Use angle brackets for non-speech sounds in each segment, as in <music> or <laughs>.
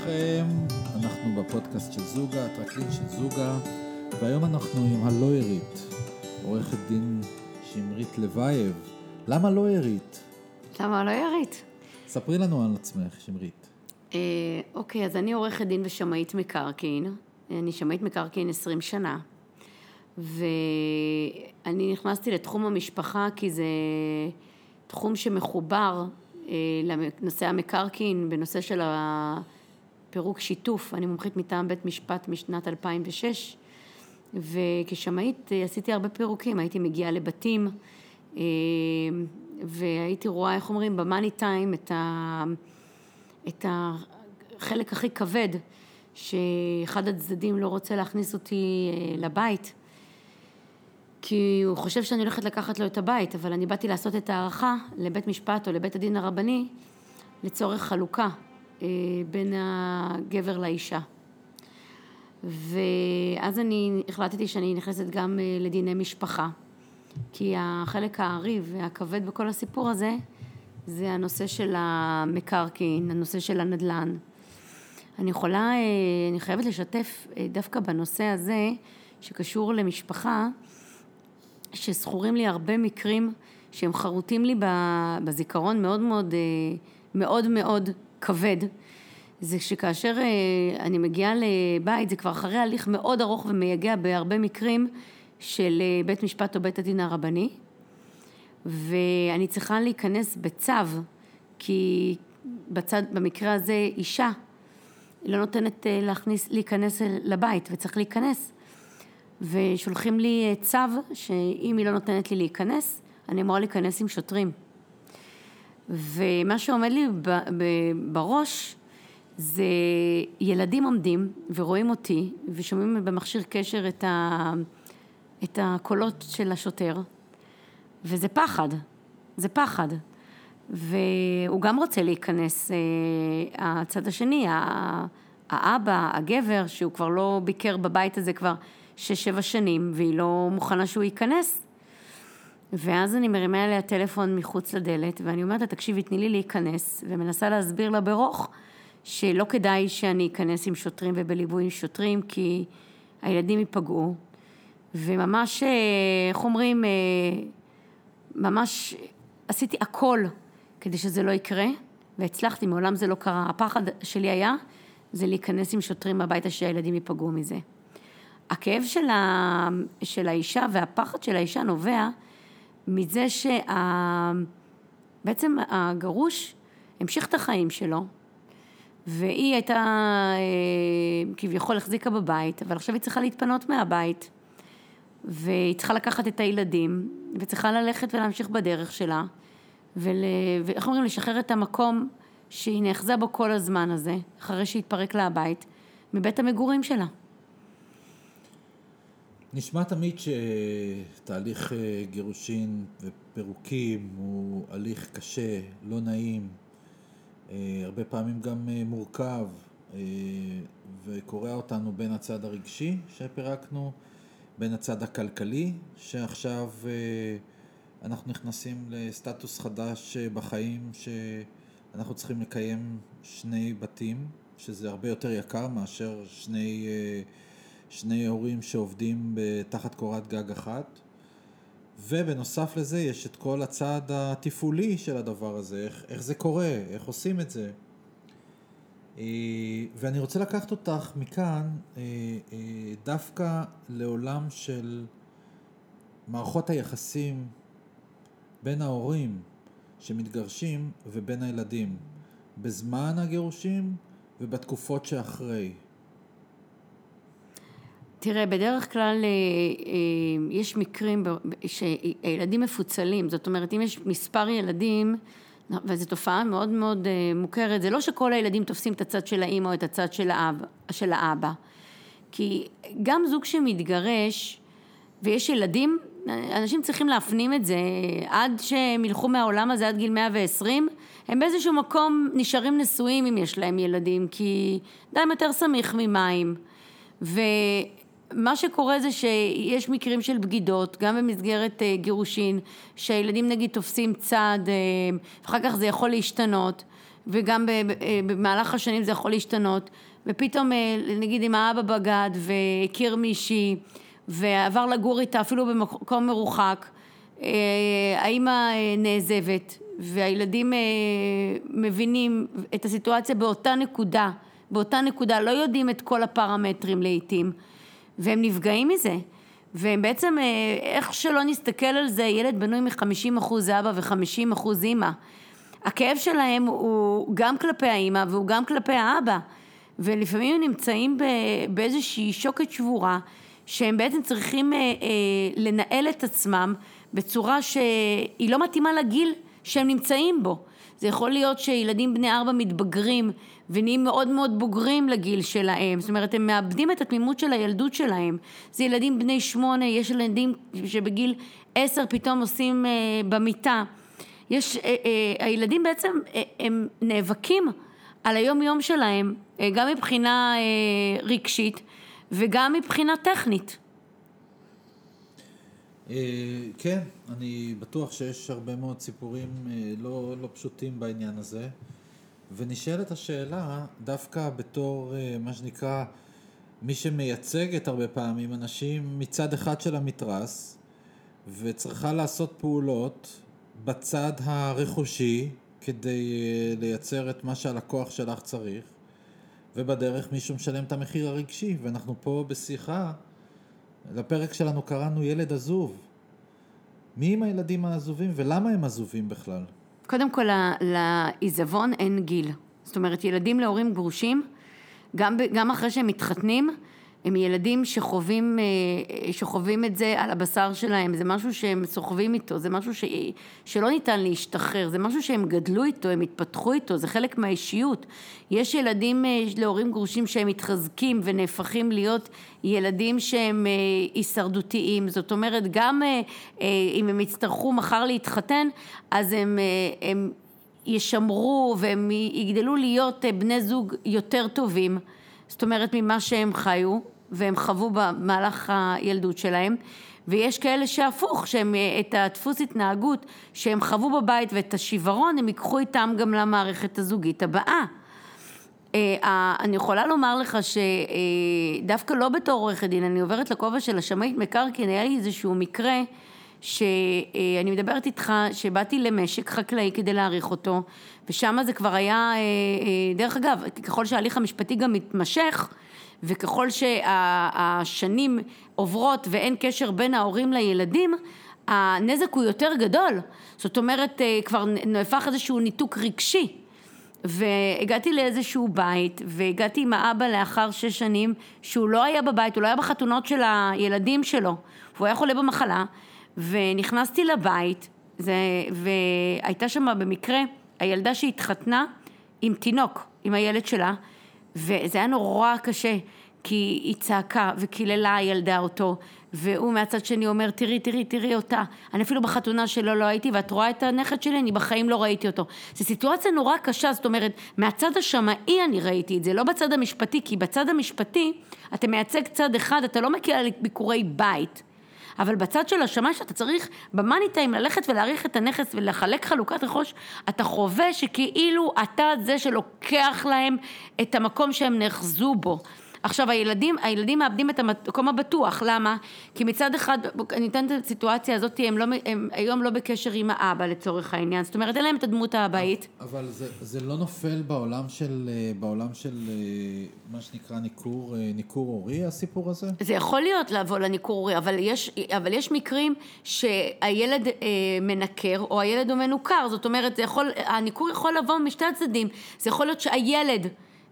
לכם, אנחנו בפודקאסט של זוגה, הטרקלין של זוגה, והיום אנחנו עם הלוירית, עורכת דין שמרית לוייב. למה לוירית? למה לא ירית? ספרי לנו על עצמך, שמרית. אה, אוקיי, אז אני עורכת דין ושמאית מקרקעין. אני שמאית מקרקעין 20 שנה. ואני נכנסתי לתחום המשפחה כי זה תחום שמחובר אה, לנושא המקרקעין, בנושא של הפירוק שיתוף. אני מומחית מטעם בית משפט משנת 2006, וכשמאית אה, עשיתי הרבה פירוקים, הייתי מגיעה לבתים, אה, והייתי רואה, איך אומרים, במאני טיים את, ה... את החלק הכי כבד, שאחד הצדדים לא רוצה להכניס אותי לבית. כי הוא חושב שאני הולכת לקחת לו את הבית, אבל אני באתי לעשות את ההערכה לבית משפט או לבית הדין הרבני לצורך חלוקה אה, בין הגבר לאישה. ואז אני החלטתי שאני נכנסת גם אה, לדיני משפחה, כי החלק הארי והכבד בכל הסיפור הזה זה הנושא של המקרקעין, הנושא של הנדל"ן. אני יכולה, אה, אני חייבת לשתף דווקא בנושא הזה שקשור למשפחה, שזכורים לי הרבה מקרים שהם חרוטים לי בזיכרון מאוד מאוד מאוד מאוד כבד. זה שכאשר אה, אני מגיעה לבית, זה כבר אחרי הליך מאוד ארוך ומייגע בהרבה מקרים של אה, בית משפט או בית הדין הרבני, ואני צריכה להיכנס בצו, כי בצד, במקרה הזה אישה לא נותנת אה, להכניס, להיכנס לבית וצריך להיכנס. ושולחים לי צו שאם היא לא נותנת לי להיכנס, אני אמורה להיכנס עם שוטרים. ומה שעומד לי בראש זה ילדים עומדים ורואים אותי ושומעים במכשיר קשר את, ה, את הקולות של השוטר וזה פחד, זה פחד. והוא גם רוצה להיכנס, אה, הצד השני, האבא, הגבר, שהוא כבר לא ביקר בבית הזה כבר שש-שבע שנים, והיא לא מוכנה שהוא ייכנס. ואז אני מרימה אליה טלפון מחוץ לדלת, ואני אומרת לה, תקשיבי, תני לי להיכנס, ומנסה להסביר לה ברוך שלא כדאי שאני אכנס עם שוטרים ובליווי עם שוטרים, כי הילדים ייפגעו. וממש, אה, איך אומרים, אה, ממש עשיתי הכל כדי שזה לא יקרה, והצלחתי, מעולם זה לא קרה. הפחד שלי היה, זה להיכנס עם שוטרים הביתה שהילדים ייפגעו מזה. הכאב של, ה, של האישה והפחד של האישה נובע מזה שבעצם הגרוש המשיך את החיים שלו, והיא הייתה אה, כביכול החזיקה בבית, אבל עכשיו היא צריכה להתפנות מהבית, והיא צריכה לקחת את הילדים, וצריכה ללכת ולהמשיך בדרך שלה, ול, ואיך אומרים, לשחרר את המקום שהיא נאחזה בו כל הזמן הזה, אחרי שהתפרק לה הבית, מבית המגורים שלה. נשמע תמיד שתהליך אה, גירושין ופירוקים הוא הליך קשה, לא נעים, אה, הרבה פעמים גם אה, מורכב וקורע אותנו בין הצד הרגשי שפירקנו, בין הצד הכלכלי שעכשיו אנחנו נכנסים לסטטוס חדש בחיים שאנחנו צריכים לקיים שני בתים, שזה הרבה יותר יקר מאשר שני שני הורים שעובדים תחת קורת גג אחת. ובנוסף לזה יש את כל הצד התפעולי של הדבר הזה, איך, איך זה קורה, איך עושים את זה. אה, ואני רוצה לקחת אותך מכאן אה, אה, דווקא לעולם של מערכות היחסים בין ההורים שמתגרשים ובין הילדים, בזמן הגירושים ובתקופות שאחרי. תראה, בדרך כלל אה, אה, יש מקרים שילדים מפוצלים, זאת אומרת, אם יש מספר ילדים, וזו תופעה מאוד מאוד אה, מוכרת, זה לא שכל הילדים תופסים את הצד של האימא או את הצד של, האב, של האבא. כי גם זוג שמתגרש ויש ילדים, אנשים צריכים להפנים את זה, עד שהם ילכו מהעולם הזה עד גיל 120, הם באיזשהו מקום נשארים נשואים אם יש להם ילדים, כי דם יותר סמיך ממים. ו... מה שקורה זה שיש מקרים של בגידות, גם במסגרת אה, גירושין, שהילדים נגיד תופסים צד, אה, ואחר כך זה יכול להשתנות, וגם במהלך השנים זה יכול להשתנות, ופתאום נגיד אם האבא בגד והכיר מישהי ועבר לגור איתה אפילו במקום מרוחק, האימא נעזבת והילדים מבינים את הסיטואציה באותה נקודה, באותה נקודה, לא יודעים את כל הפרמטרים לעיתים והם נפגעים מזה והם בעצם, איך שלא נסתכל על זה, ילד בנוי מחמישים אחוז אבא וחמישים אחוז אימא. הכאב שלהם הוא גם כלפי האימא והוא גם כלפי האבא. ולפעמים הם נמצאים באיזושהי שוקת שבורה, שהם בעצם צריכים לנהל את עצמם בצורה שהיא לא מתאימה לגיל שהם נמצאים בו. זה יכול להיות שילדים בני ארבע מתבגרים ונהיים מאוד מאוד בוגרים לגיל שלהם, זאת אומרת הם מאבדים את התמימות של הילדות שלהם, זה ילדים בני שמונה, יש ילדים שבגיל עשר פתאום עושים במיטה, יש, הילדים בעצם הם נאבקים על היום יום שלהם גם מבחינה רגשית וגם מבחינה טכנית. כן, אני בטוח שיש הרבה מאוד סיפורים לא, לא פשוטים בעניין הזה. ונשאלת השאלה דווקא בתור מה שנקרא מי שמייצגת הרבה פעמים אנשים מצד אחד של המתרס וצריכה לעשות פעולות בצד הרכושי כדי לייצר את מה שהלקוח שלך צריך ובדרך מישהו משלם את המחיר הרגשי ואנחנו פה בשיחה לפרק שלנו קראנו ילד עזוב מי הם הילדים העזובים ולמה הם עזובים בכלל? קודם כל לעיזבון אין גיל, זאת אומרת ילדים להורים גרושים גם, גם אחרי שהם מתחתנים הם ילדים שחווים, שחווים את זה על הבשר שלהם, זה משהו שהם סוחבים איתו, זה משהו ש... שלא ניתן להשתחרר, זה משהו שהם גדלו איתו, הם התפתחו איתו, זה חלק מהאישיות. יש ילדים להורים גרושים שהם מתחזקים ונהפכים להיות ילדים שהם הישרדותיים, זאת אומרת גם אם הם יצטרכו מחר להתחתן, אז הם, הם ישמרו והם יגדלו להיות בני זוג יותר טובים. זאת אומרת ממה שהם חיו והם חוו במהלך הילדות שלהם ויש כאלה שהפוך, שהם את הדפוס התנהגות שהם חוו בבית ואת השיוורון הם ייקחו איתם גם למערכת הזוגית הבאה. אני יכולה לומר לך שדווקא לא בתור עורכת דין, אני עוברת לכובע של השמאית מקרקעין, היה לי איזשהו מקרה שאני מדברת איתך שבאתי למשק חקלאי כדי להעריך אותו ושם זה כבר היה, דרך אגב, ככל שההליך המשפטי גם מתמשך וככל שהשנים עוברות ואין קשר בין ההורים לילדים, הנזק הוא יותר גדול, זאת אומרת כבר נהפך איזשהו ניתוק רגשי. והגעתי לאיזשהו בית והגעתי עם האבא לאחר שש שנים שהוא לא היה בבית, הוא לא היה בחתונות של הילדים שלו, והוא היה חולה במחלה ונכנסתי לבית זה, והייתה שם במקרה הילדה שהתחתנה עם תינוק, עם הילד שלה וזה היה נורא קשה כי היא צעקה וקיללה הילדה אותו והוא מהצד שני אומר תראי תראי תראי אותה. אני אפילו בחתונה שלו לא הייתי ואת רואה את הנכד שלי אני בחיים לא ראיתי אותו. זו סיטואציה נורא קשה זאת אומרת מהצד השמאי אני ראיתי את זה לא בצד המשפטי כי בצד המשפטי אתה מייצג צד אחד אתה לא מכיר על ביקורי בית אבל בצד של השמאי שאתה צריך במאני טיים ללכת ולהעריך את הנכס ולחלק חלוקת רכוש, אתה חווה שכאילו אתה זה שלוקח להם את המקום שהם נאחזו בו. עכשיו הילדים, הילדים מאבדים את המקום הבטוח, למה? כי מצד אחד, אני אתן את הסיטואציה הזאת, הם, לא, הם היום לא בקשר עם האבא לצורך העניין, זאת אומרת אין להם את הדמות האבאית. אבל זה, זה לא נופל בעולם של, בעולם של מה שנקרא ניכור, ניכור הורי הסיפור הזה? זה יכול להיות לבוא לניכור הורי, אבל יש, אבל יש מקרים שהילד מנקר או הילד הוא מנוכר, זאת אומרת זה יכול, הניכור יכול לבוא משתי הצדדים, זה יכול להיות שהילד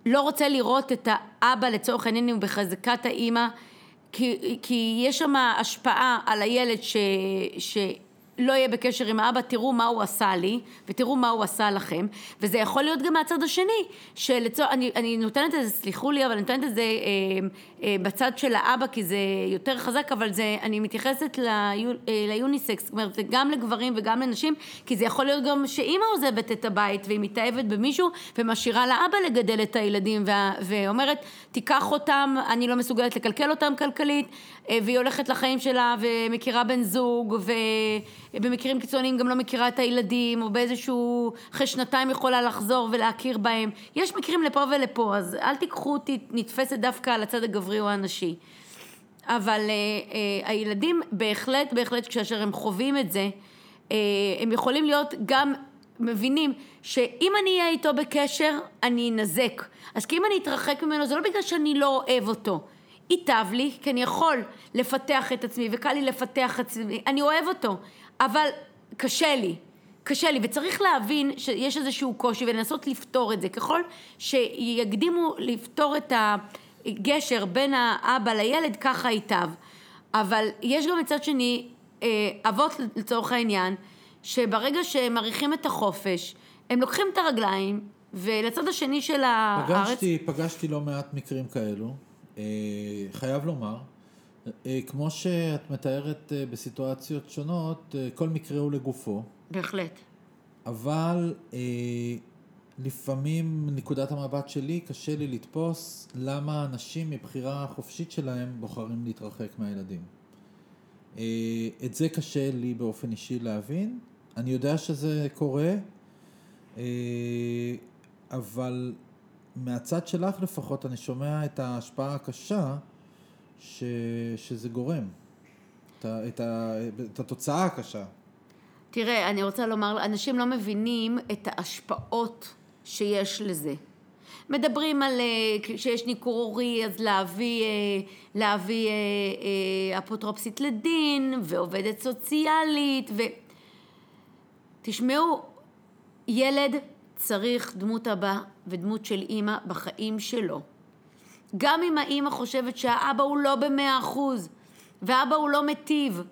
לא רוצה לראות את האבא לצורך העניין בחזקת האימא כי, כי יש שם השפעה על הילד ש, ש, לא יהיה בקשר עם האבא, תראו מה הוא עשה לי ותראו מה הוא עשה לכם. וזה יכול להיות גם מהצד השני שלצור... אני, אני נותנת את זה, סליחו לי, אבל אני נותנת את זה אה, אה, בצד של האבא כי זה יותר חזק אבל זה, אני מתייחסת ליו, אה, ליוניסקס, זאת אומרת זה גם לגברים וגם לנשים כי זה יכול להיות גם שאימא עוזבת את הבית והיא מתאהבת במישהו ומשאירה לאבא לגדל את הילדים וה, ואומרת תיקח אותם, אני לא מסוגלת לקלקל אותם כלכלית והיא הולכת לחיים שלה ומכירה בן זוג ו... במקרים קיצוניים גם לא מכירה את הילדים, או באיזשהו, אחרי שנתיים יכולה לחזור ולהכיר בהם. יש מקרים לפה ולפה, אז אל תיקחו אותי נתפסת דווקא על הצד הגברי או הנשי. אבל אה, אה, הילדים בהחלט, בהחלט, כאשר הם חווים את זה, אה, הם יכולים להיות גם מבינים שאם אני אהיה איתו בקשר, אני אנזק. אז כי אם אני אתרחק ממנו, זה לא בגלל שאני לא אוהב אותו. ייטב לי, כי אני יכול לפתח את עצמי, וקל לי לפתח עצמי, אני אוהב אותו, אבל קשה לי. קשה לי, וצריך להבין שיש איזשהו קושי ולנסות לפתור את זה. ככל שיקדימו לפתור את הגשר בין האבא לילד, ככה ייטב. אבל יש גם מצד שני, אה, אבות לצורך העניין, שברגע שהם מעריכים את החופש, הם לוקחים את הרגליים, ולצד השני של הארץ... פגשתי, פגשתי לא מעט מקרים כאלו. אה, חייב לומר, כמו שאת מתארת אה, בסיטואציות שונות, כל מקרה הוא לגופו. בהחלט. אבל לפעמים, נקודת המבט שלי, קשה לי לתפוס למה אנשים מבחירה חופשית שלהם בוחרים להתרחק מהילדים. את זה קשה לי באופן אישי להבין. אני יודע שזה קורה, אבל מהצד שלך לפחות אני שומע את ההשפעה הקשה ש, שזה גורם, את, את, את התוצאה הקשה. תראה, אני רוצה לומר, אנשים לא מבינים את ההשפעות שיש לזה. מדברים על אה, שיש ניכור הורי, אז להביא, אה, להביא אה, אפוטרופסית לדין, ועובדת סוציאלית, ו... תשמעו, ילד צריך דמות אבא ודמות של אימא בחיים שלו. גם אם האימא חושבת שהאבא הוא לא במאה אחוז, ואבא הוא לא מטיב,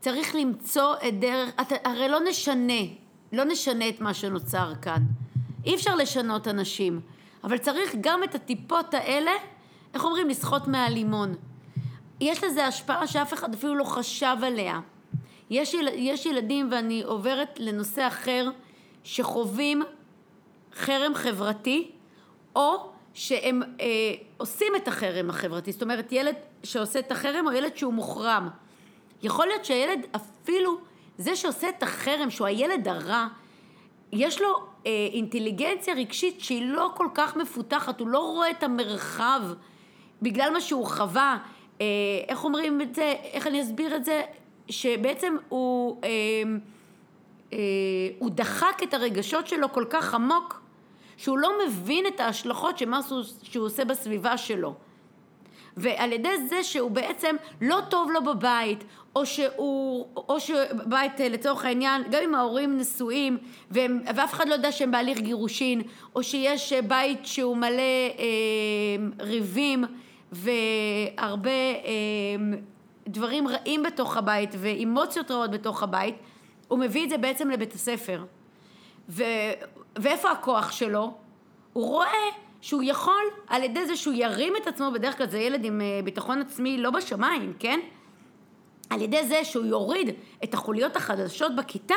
צריך למצוא את דרך, את, הרי לא נשנה, לא נשנה את מה שנוצר כאן. אי אפשר לשנות אנשים, אבל צריך גם את הטיפות האלה, איך אומרים, לסחוט מהלימון. יש לזה השפעה שאף אחד אפילו לא חשב עליה. יש, יל, יש ילדים, ואני עוברת לנושא אחר, שחווים חרם חברתי, או שהם אה, עושים את החרם החברתי, זאת אומרת ילד שעושה את החרם או ילד שהוא מוחרם. יכול להיות שהילד אפילו, זה שעושה את החרם, שהוא הילד הרע, יש לו אה, אינטליגנציה רגשית שהיא לא כל כך מפותחת, הוא לא רואה את המרחב בגלל מה שהוא חווה. אה, איך אומרים את זה, איך אני אסביר את זה? שבעצם הוא, אה, אה, הוא דחק את הרגשות שלו כל כך עמוק, שהוא לא מבין את ההשלכות של מה שהוא עושה בסביבה שלו. ועל ידי זה שהוא בעצם לא טוב לו בבית, או שהוא, או שבית לצורך העניין, גם אם ההורים נשואים והם, ואף אחד לא יודע שהם בהליך גירושין, או שיש בית שהוא מלא אה, ריבים והרבה אה, דברים רעים בתוך הבית ואמוציות רעות בתוך הבית, הוא מביא את זה בעצם לבית הספר. ו, ואיפה הכוח שלו? הוא רואה שהוא יכול על ידי זה שהוא ירים את עצמו, בדרך כלל זה ילד עם אה, ביטחון עצמי לא בשמיים, כן? על ידי זה שהוא יוריד את החוליות החדשות בכיתה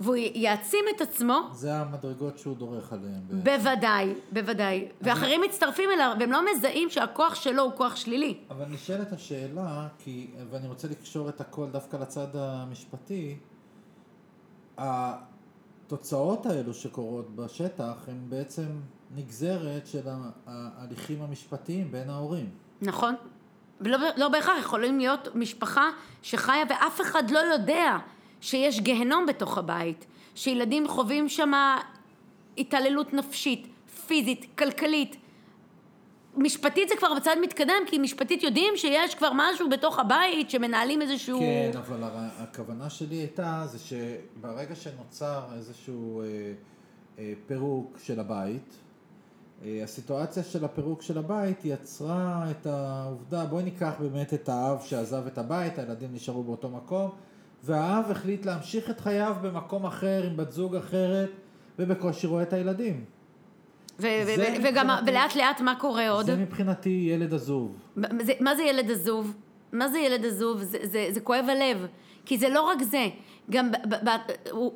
והוא יעצים את עצמו. זה המדרגות שהוא דורך עליהן. בוודאי, בוודאי. אני... ואחרים מצטרפים אליו, והם לא מזהים שהכוח שלו הוא כוח שלילי. אבל נשאלת השאלה, כי, ואני רוצה לקשור את הכל דווקא לצד המשפטי, התוצאות האלו שקורות בשטח הן בעצם נגזרת של ההליכים המשפטיים בין ההורים. נכון. ולא לא בהכרח יכולים להיות משפחה שחיה ואף אחד לא יודע שיש גיהנום בתוך הבית, שילדים חווים שם התעללות נפשית, פיזית, כלכלית. משפטית זה כבר בצד מתקדם, כי משפטית יודעים שיש כבר משהו בתוך הבית שמנהלים איזשהו... כן, אבל הכוונה שלי הייתה זה שברגע שנוצר איזשהו אה, אה, פירוק של הבית, אה, הסיטואציה של הפירוק של הבית יצרה את העובדה, בואי ניקח באמת את האב שעזב את הבית, הילדים נשארו באותו מקום, והאב החליט להמשיך את חייו במקום אחר עם בת זוג אחרת ובקושי רואה את הילדים. וגם, ולאט לאט מה קורה עוד? זה מבחינתי ילד עזוב. זה, מה זה ילד עזוב? מה זה ילד עזוב? זה, זה, זה כואב הלב. כי זה לא רק זה, גם ב, ב, ב, הוא,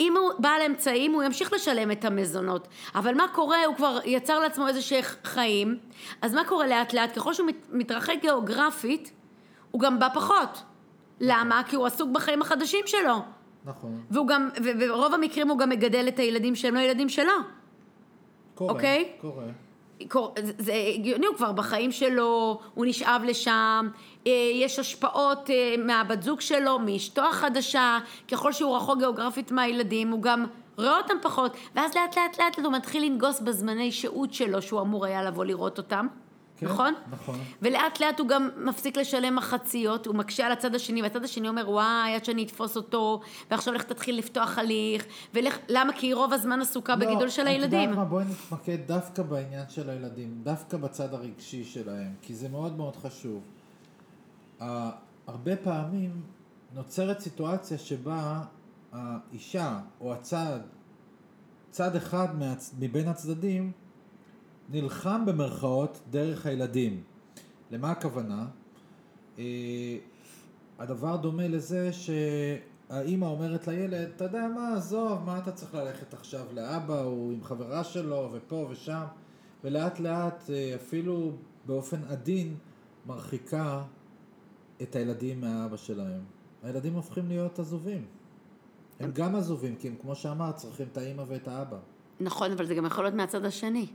אם הוא בעל אמצעים הוא ימשיך לשלם את המזונות, אבל מה קורה, הוא כבר יצר לעצמו איזה שהם חיים, אז מה קורה לאט לאט? ככל שהוא מת, מתרחק גיאוגרפית, הוא גם בא פחות. למה? כי הוא עסוק בחיים החדשים שלו. נכון. והוא גם, וברוב המקרים הוא גם מגדל את הילדים שהם לא ילדים שלו. קורה, אוקיי? קורה. קור- זה- זה הגיוני, הוא כבר בחיים שלו, הוא נשאב לשם, אה, יש השפעות אה, מהבת זוג שלו, מאשתו החדשה, ככל שהוא רחוק גיאוגרפית מהילדים, הוא גם רואה אותם פחות, ואז לאט לאט לאט הוא מתחיל לנגוס בזמני שהות שלו, שהוא אמור היה לבוא לראות אותם, כן, נכון? נכון. ולאט לאט הוא גם מפסיק לשלם מחציות, הוא מקשה על הצד השני, והצד השני אומר, וואי, עד שאני אתפוס אותו, ועכשיו לך תתחיל לפתוח הליך, ולך, למה? כי היא רוב הזמן עסוקה בגידול של לא, את הילדים. יודעת מה, בואי נתמקד דווקא בעניין של הילדים, דווקא בצד הרגשי שלהם, כי זה מאוד מאוד חשוב. הרבה פעמים נוצרת סיטואציה שבה האישה או הצד, צד אחד. מבין הצדדים, נלחם במרכאות דרך הילדים. למה הכוונה? Uh, הדבר דומה לזה שהאימא אומרת לילד, אתה יודע מה, עזוב, מה אתה צריך ללכת עכשיו לאבא, הוא עם חברה שלו, ופה ושם, ולאט לאט, אה, אפילו באופן עדין, מרחיקה את הילדים מהאבא שלהם. הילדים הופכים להיות עזובים. הם גם עזובים, כי הם, כמו שאמרת, צריכים את האימא ואת האבא. נכון, אבל זה גם יכול להיות מהצד השני.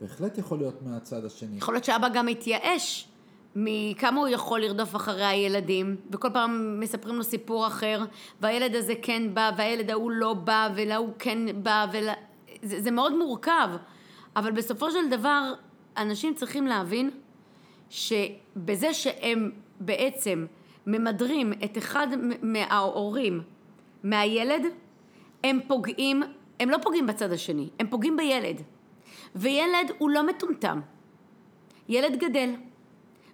בהחלט יכול להיות מהצד השני. יכול להיות שאבא גם מתייאש מכמה הוא יכול לרדוף אחרי הילדים, וכל פעם מספרים לו סיפור אחר, והילד הזה כן בא, והילד ההוא לא בא, ולהוא כן בא, ול... זה, זה מאוד מורכב, אבל בסופו של דבר, אנשים צריכים להבין שבזה שהם בעצם ממדרים את אחד מההורים מהילד, הם פוגעים, הם לא פוגעים בצד השני, הם פוגעים בילד. וילד הוא לא מטומטם. ילד גדל,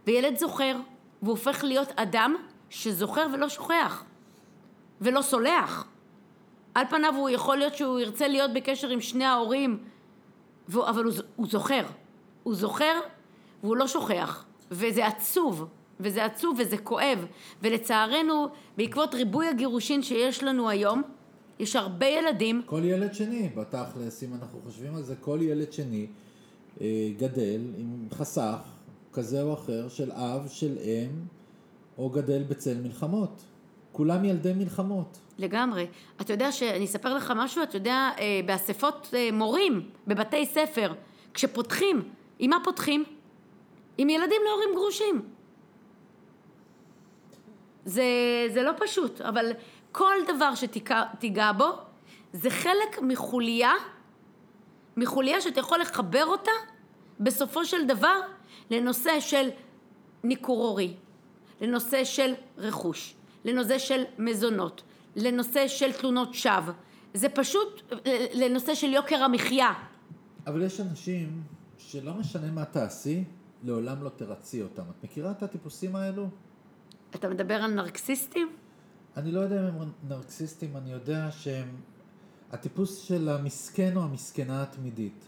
וילד זוכר, והוא הופך להיות אדם שזוכר ולא שוכח, ולא סולח. על פניו הוא יכול להיות שהוא ירצה להיות בקשר עם שני ההורים, אבל הוא זוכר. הוא זוכר והוא לא שוכח, וזה עצוב, וזה עצוב וזה כואב, ולצערנו, בעקבות ריבוי הגירושין שיש לנו היום, יש הרבה ילדים כל ילד שני, בתכלס, אם אנחנו חושבים על זה, כל ילד שני אה, גדל עם חסך כזה או אחר של אב, של אם, או גדל בצל מלחמות. כולם ילדי מלחמות. לגמרי. אתה יודע שאני אספר לך משהו, אתה יודע, אה, באספות אה, מורים, בבתי ספר, כשפותחים, עם מה פותחים? עם ילדים להורים גרושים. זה, זה לא פשוט, אבל כל דבר שתיגע בו, זה חלק מחוליה, מחוליה שאתה יכול לחבר אותה, בסופו של דבר, לנושא של ניכור הורי, לנושא של רכוש, לנושא של מזונות, לנושא של תלונות שווא. זה פשוט לנושא של יוקר המחיה. אבל יש אנשים שלא משנה מה תעשי, לעולם לא תרצי אותם. את מכירה את הטיפוסים האלו? אתה מדבר על נרקסיסטים? אני לא יודע אם הם נרקסיסטים, אני יודע שהם הטיפוס של המסכן או המסכנה התמידית.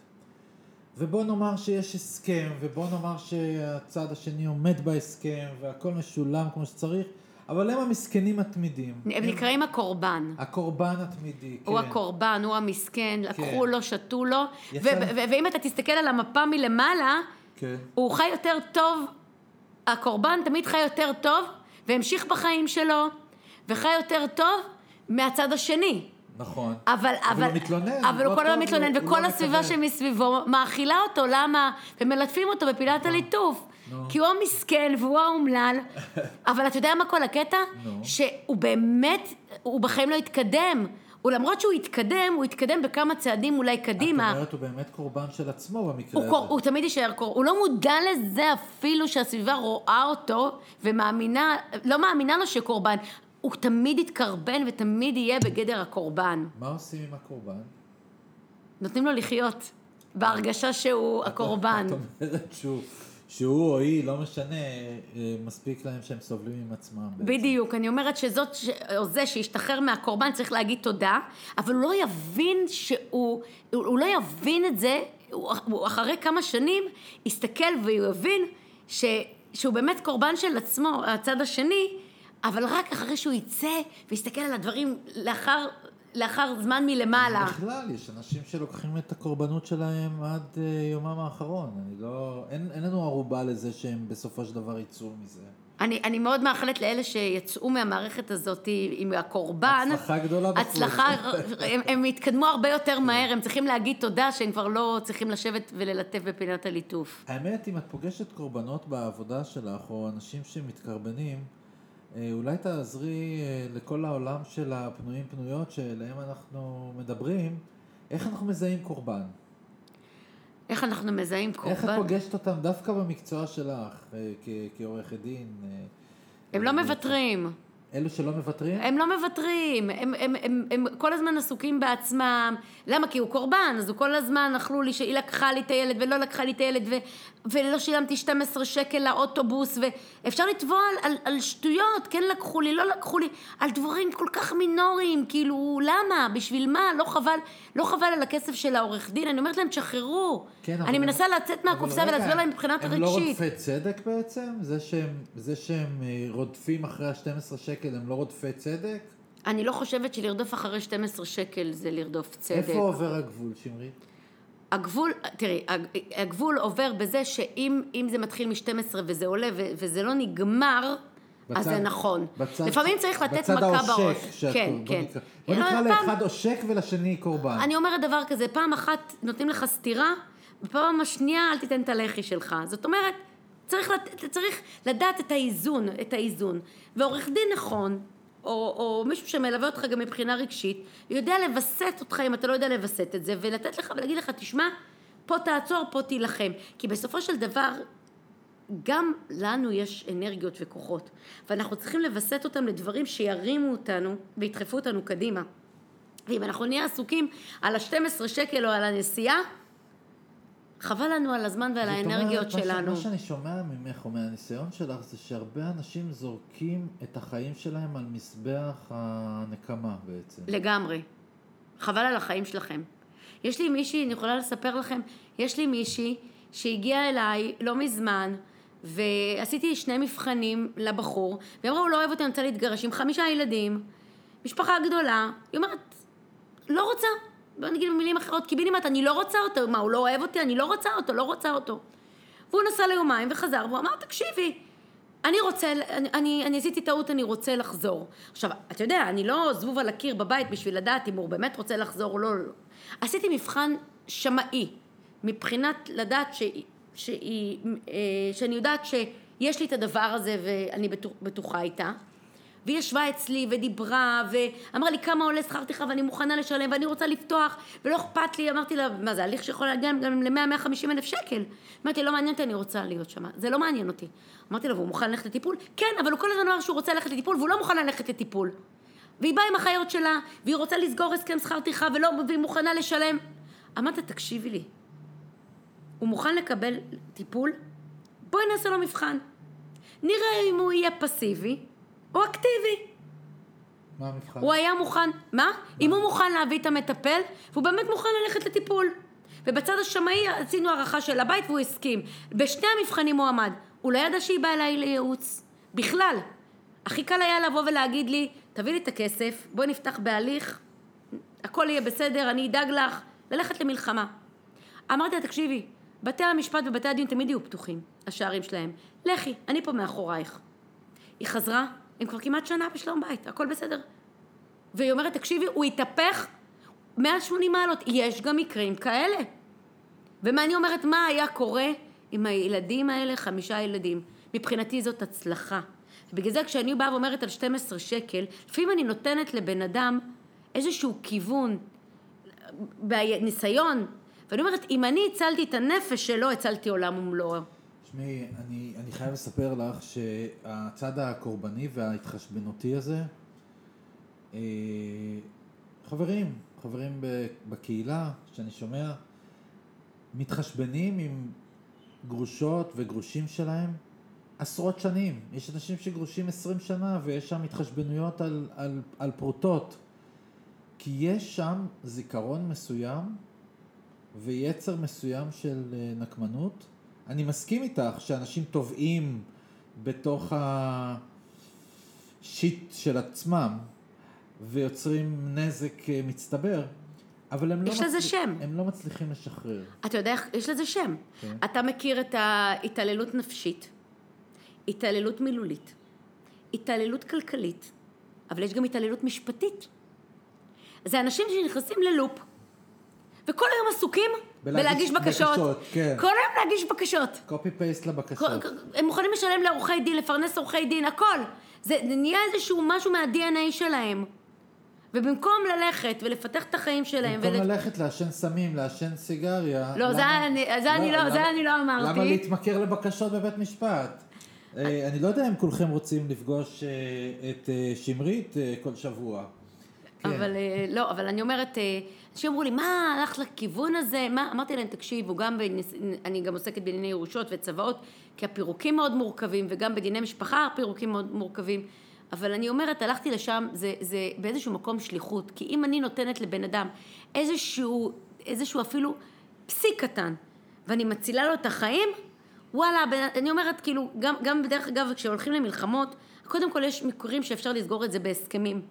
ובוא נאמר שיש הסכם, ובוא נאמר שהצד השני עומד בהסכם, והכל משולם כמו שצריך, אבל הם המסכנים התמידים. הם נקראים הקורבן. הקורבן התמידי, כן. הוא הקורבן, הוא המסכן, לקחו כן. לו, שתו לו, יצא- ו- ו- ואם אתה תסתכל על המפה מלמעלה, כן. הוא חי יותר טוב, הקורבן תמיד חי יותר טוב, והמשיך בחיים שלו, וחי יותר טוב מהצד השני. נכון. אבל, אבל אבל, הוא מתלונן, אבל הוא כל הזמן מתלונן, הוא וכל לא הסביבה מקבל. שמסביבו מאכילה אותו, למה? ומלטפים אותו בפינת הליטוף. נו. כי הוא המסכן והוא האומלל, אבל אתה יודע מה כל הקטע? נו. שהוא באמת, הוא בחיים לא התקדם. הוא למרות שהוא התקדם, הוא התקדם בכמה צעדים אולי קדימה. את אומרת, הוא באמת קורבן של עצמו במקרה הוא, הזה. קור, הוא תמיד יישאר קור, הוא לא מודע לזה אפילו שהסביבה רואה אותו ומאמינה, לא מאמינה לו שקורבן, הוא תמיד יתקרבן ותמיד יהיה בגדר הקורבן. מה עושים עם הקורבן? נותנים לו לחיות בהרגשה שהוא הקורבן. את אומרת שהוא, שהוא או היא, לא משנה, אה, מספיק להם שהם סובלים עם עצמם. בעצם. בדיוק, אני אומרת שזאת, ש... או זה שהשתחרר מהקורבן צריך להגיד תודה, אבל הוא לא יבין שהוא, הוא הוא לא יבין את זה, הוא, הוא אחרי כמה שנים יסתכל והוא יבין ש... שהוא באמת קורבן של עצמו, הצד השני, אבל רק אחרי שהוא יצא ויסתכל על הדברים לאחר, לאחר זמן מלמעלה. בכלל, יש אנשים שלוקחים את הקורבנות שלהם עד uh, יומם האחרון. אני לא... אין, אין לנו ערובה לזה שהם בסופו של דבר יצאו מזה. אני, אני מאוד מאחלת לאלה שיצאו מהמערכת הזאת עם הקורבן. הצלחה גדולה בחוץ. הצלחה, הם, הם התקדמו הרבה יותר מהר, הם צריכים להגיד תודה שהם כבר לא צריכים לשבת וללטף בפינת הליטוף. האמת, אם את פוגשת קורבנות בעבודה שלך, או אנשים שמתקרבנים, אה, אולי תעזרי אה, לכל העולם של הפנויים פנויות שאליהם אנחנו מדברים, איך אנחנו מזהים קורבן? איך אנחנו מזהים קורבן? איך את פוגשת אותם דווקא במקצוע שלך, אה, כעורכת דין? הם לא מוותרים. אלו שלא מוותרים? הם לא מוותרים, הם, הם, הם, הם כל הזמן עסוקים בעצמם. למה? כי הוא קורבן, אז הוא כל הזמן אכלו לי שהיא לקחה לי את הילד ולא לקחה לי את הילד ו, ולא שילמתי 12 שקל לאוטובוס ואפשר לתבוע על, על, על שטויות, כן לקחו לי, לא לקחו לי, על דברים כל כך מינוריים, כאילו למה? בשביל מה? לא חבל, לא חבל על הכסף של העורך דין, אני אומרת להם תשחררו. כן, אני מנסה הם... לצאת מהקופסה ולהסביר להם מבחינת הם הרגשית. הם לא רודפי צדק בעצם? זה שהם, זה שהם אה, רודפים אחרי ה-12 שקל הם לא רודפי צדק? אני לא חושבת שלרדוף אחרי 12 שקל זה לרדוף צדק. איפה עובר הגבול, שמרית? הגבול, תראי, הגבול עובר בזה שאם זה מתחיל מ-12 וזה עולה וזה לא נגמר, בצד, אז זה נכון. בצד, לפעמים צריך לתת מכה בראש. בצד העושק. כן, כן. בוא נקרא לא, לאחד עושק ולשני קורבן. אני אומרת דבר כזה, פעם אחת נותנים לך סטירה, בפעם השנייה אל תיתן את הלחי שלך. זאת אומרת, צריך, לת, צריך לדעת את האיזון, את האיזון. ועורך דין נכון, או, או מישהו שמלווה אותך גם מבחינה רגשית, יודע לווסת אותך אם אתה לא יודע לווסת את זה, ולתת לך ולהגיד לך, תשמע, פה תעצור, פה תילחם. כי בסופו של דבר, גם לנו יש אנרגיות וכוחות, ואנחנו צריכים לווסת אותם לדברים שירימו אותנו וידחפו אותנו קדימה. ואם אנחנו נהיה עסוקים על ה-12 שקל או על הנסיעה, חבל לנו על הזמן ועל האנרגיות אומרת, שלנו. מה שאני שומע ממך או מהניסיון שלך זה שהרבה אנשים זורקים את החיים שלהם על מזבח הנקמה בעצם. לגמרי. חבל על החיים שלכם. יש לי מישהי, אני יכולה לספר לכם, יש לי מישהי שהגיעה אליי לא מזמן, ועשיתי שני מבחנים לבחור, והיא אמרה, הוא לא אוהב אותי, אני רוצה להתגרש עם חמישה ילדים, משפחה גדולה, היא אומרת, לא רוצה, בוא נגיד במילים אחרות, קיבינימט, אני לא רוצה אותו, מה, הוא לא אוהב אותי? אני לא רוצה אותו, לא רוצה אותו. והוא נסע ליומיים וחזר, והוא אמר, תקשיבי, אני רוצה, אני, אני, אני עשיתי טעות, אני רוצה לחזור. עכשיו, אתה יודע, אני לא זבוב על הקיר בבית בשביל לדעת אם הוא באמת רוצה לחזור או לא. לא. עשיתי מבחן שמאי, מבחינת לדעת ש, שהיא, אה, שאני יודעת שיש לי את הדבר הזה ואני בטוחה איתה. והיא ישבה אצלי ודיברה ואמרה לי כמה עולה שכר טרחה ואני מוכנה לשלם ואני רוצה לפתוח ולא אכפת לי, אמרתי לה, מה זה הליך שיכול להגיע גם ל-100-150 אלף שקל? אמרתי, לא מעניין אותי, אני רוצה להיות שם, זה לא מעניין אותי. אמרתי לה, והוא מוכן ללכת לטיפול? כן, אבל הוא כל הזמן אמר שהוא רוצה ללכת לטיפול והוא לא מוכן ללכת לטיפול. והיא באה עם החיות שלה, והיא רוצה לסגור הסכם שכר טרחה והיא מוכנה לשלם. אמרתי, תקשיבי לי, הוא מוכן לקבל טיפול? בואי נעשה לו מבחן. נראה אם הוא יהיה פסיבי, הוא אקטיבי. מה המבחן? הוא היה מוכן, מה? אם הוא מוכן להביא את המטפל, והוא באמת מוכן ללכת לטיפול. ובצד השמאי עשינו הערכה של הבית והוא הסכים. בשני המבחנים הוא עמד. הוא לא ידע שהיא באה אליי לייעוץ. בכלל. הכי קל היה לבוא ולהגיד לי, תביא לי את הכסף, בואי נפתח בהליך, הכל יהיה בסדר, אני אדאג לך, ללכת למלחמה. אמרתי לה, תקשיבי, בתי המשפט ובתי הדין תמיד יהיו פתוחים, השערים שלהם. לכי, אני פה מאחורייך. היא חזרה, הם כבר כמעט שנה בשלום בית, הכל בסדר. והיא אומרת, תקשיבי, הוא התהפך 180 מעלות, יש גם מקרים כאלה. ומה אני אומרת, מה היה קורה עם הילדים האלה, חמישה ילדים? מבחינתי זאת הצלחה. ובגלל זה כשאני באה ואומרת על 12 שקל, לפעמים אני נותנת לבן אדם איזשהו כיוון, בניסיון, ואני אומרת, אם אני הצלתי את הנפש שלו, הצלתי עולם ומלואו. תשמעי, אני, אני חייב לספר לך שהצד הקורבני וההתחשבנותי הזה, אה, חברים, חברים בקהילה, שאני שומע, מתחשבנים עם גרושות וגרושים שלהם עשרות שנים. יש אנשים שגרושים עשרים שנה ויש שם התחשבנויות על, על, על פרוטות. כי יש שם זיכרון מסוים ויצר מסוים של אה, נקמנות אני מסכים איתך שאנשים טובעים בתוך השיט של עצמם, ויוצרים נזק אה, מצטבר, אבל הם לא, יש לזה שם. הם לא מצליחים לשחרר. אתה יודע יש לזה שם. כן. אתה מכיר את ההתעללות נפשית, התעללות מילולית, התעללות כלכלית, אבל יש גם התעללות משפטית. זה אנשים שנכנסים ללופ, וכל היום עסוקים בלהגיש בקשות. בקשות, כן. כל היום להגיש בקשות. קופי פייסט לבקשות. הם מוכנים לשלם לעורכי דין, לפרנס עורכי דין, הכל. זה, זה נהיה איזשהו משהו מה-DNA שלהם. ובמקום ללכת ולפתח את החיים שלהם... במקום ול- ללכת לעשן סמים, לעשן סיגריה... לא, זה למה- אני- זה אני לא- זה אני לא אמרתי. למה להתמכר לבקשות בבית משפט? אה, אני לא יודע אם כולכם רוצים לפגוש אה, את אה, שמרית כל שבוע. כן. אבל אה, לא, אבל אני אומרת, אה, אנשים אמרו לי, מה, הלכת לכיוון הזה? מה? אמרתי להם, תקשיבו, גם בנס... אני גם עוסקת בענייני ירושות וצוואות, כי הפירוקים מאוד מורכבים, וגם בדיני משפחה הפירוקים מאוד מורכבים. אבל אני אומרת, הלכתי לשם, זה, זה באיזשהו מקום שליחות. כי אם אני נותנת לבן אדם איזשהו, איזשהו אפילו פסיק קטן, ואני מצילה לו את החיים, וואלה, אני אומרת, כאילו, גם, גם בדרך אגב, כשהולכים למלחמות, קודם כל יש מקרים שאפשר לסגור את זה בהסכמים.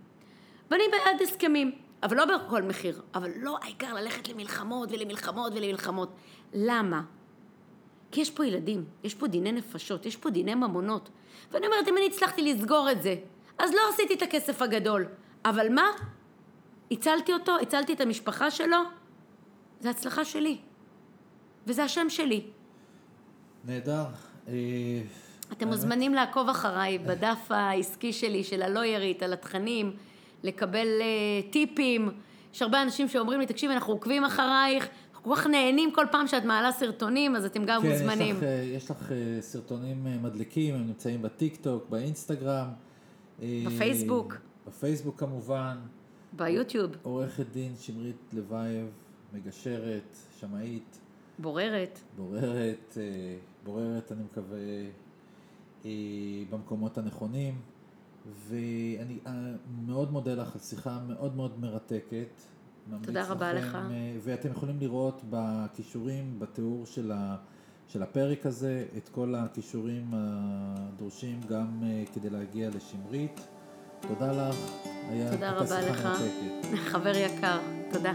ואני בעד הסכמים, אבל לא בכל מחיר. אבל לא העיקר ללכת למלחמות ולמלחמות ולמלחמות. למה? כי יש פה ילדים, יש פה דיני נפשות, יש פה דיני ממונות. ואני אומרת, אם אני הצלחתי לסגור את זה, אז לא עשיתי את הכסף הגדול. אבל מה? הצלתי אותו, הצלתי את המשפחה שלו, זה הצלחה שלי. וזה השם שלי. נהדר. אה, אתם מוזמנים לעקוב אחריי בדף העסקי שלי של הלוירית, על התכנים, לקבל uh, טיפים. יש הרבה אנשים שאומרים לי, תקשיב, אנחנו עוקבים אחרייך, אנחנו כל כך נהנים כל פעם שאת מעלה סרטונים, אז אתם גם כן, מוזמנים. יש לך, אה, יש לך אה, סרטונים אה, מדליקים, הם נמצאים בטיק טוק, באינסטגרם. בפייסבוק. בפייסבוק כמובן. ביוטיוב, עורכת דין שמרית לבייב, מגשרת, שמאית, בוררת. בוררת, בוררת אני מקווה במקומות הנכונים. ואני אה, מאוד מודה לך שיחה מאוד מאוד מרתקת. תודה רבה לכם, לך. אה, ואתם יכולים לראות בכישורים, בתיאור של, ה, של הפרק הזה, את כל הכישורים הדורשים גם אה, כדי להגיע לשמרית. תודה לך, היה תודה רבה לך. מרתקת. <laughs> חבר יקר, תודה.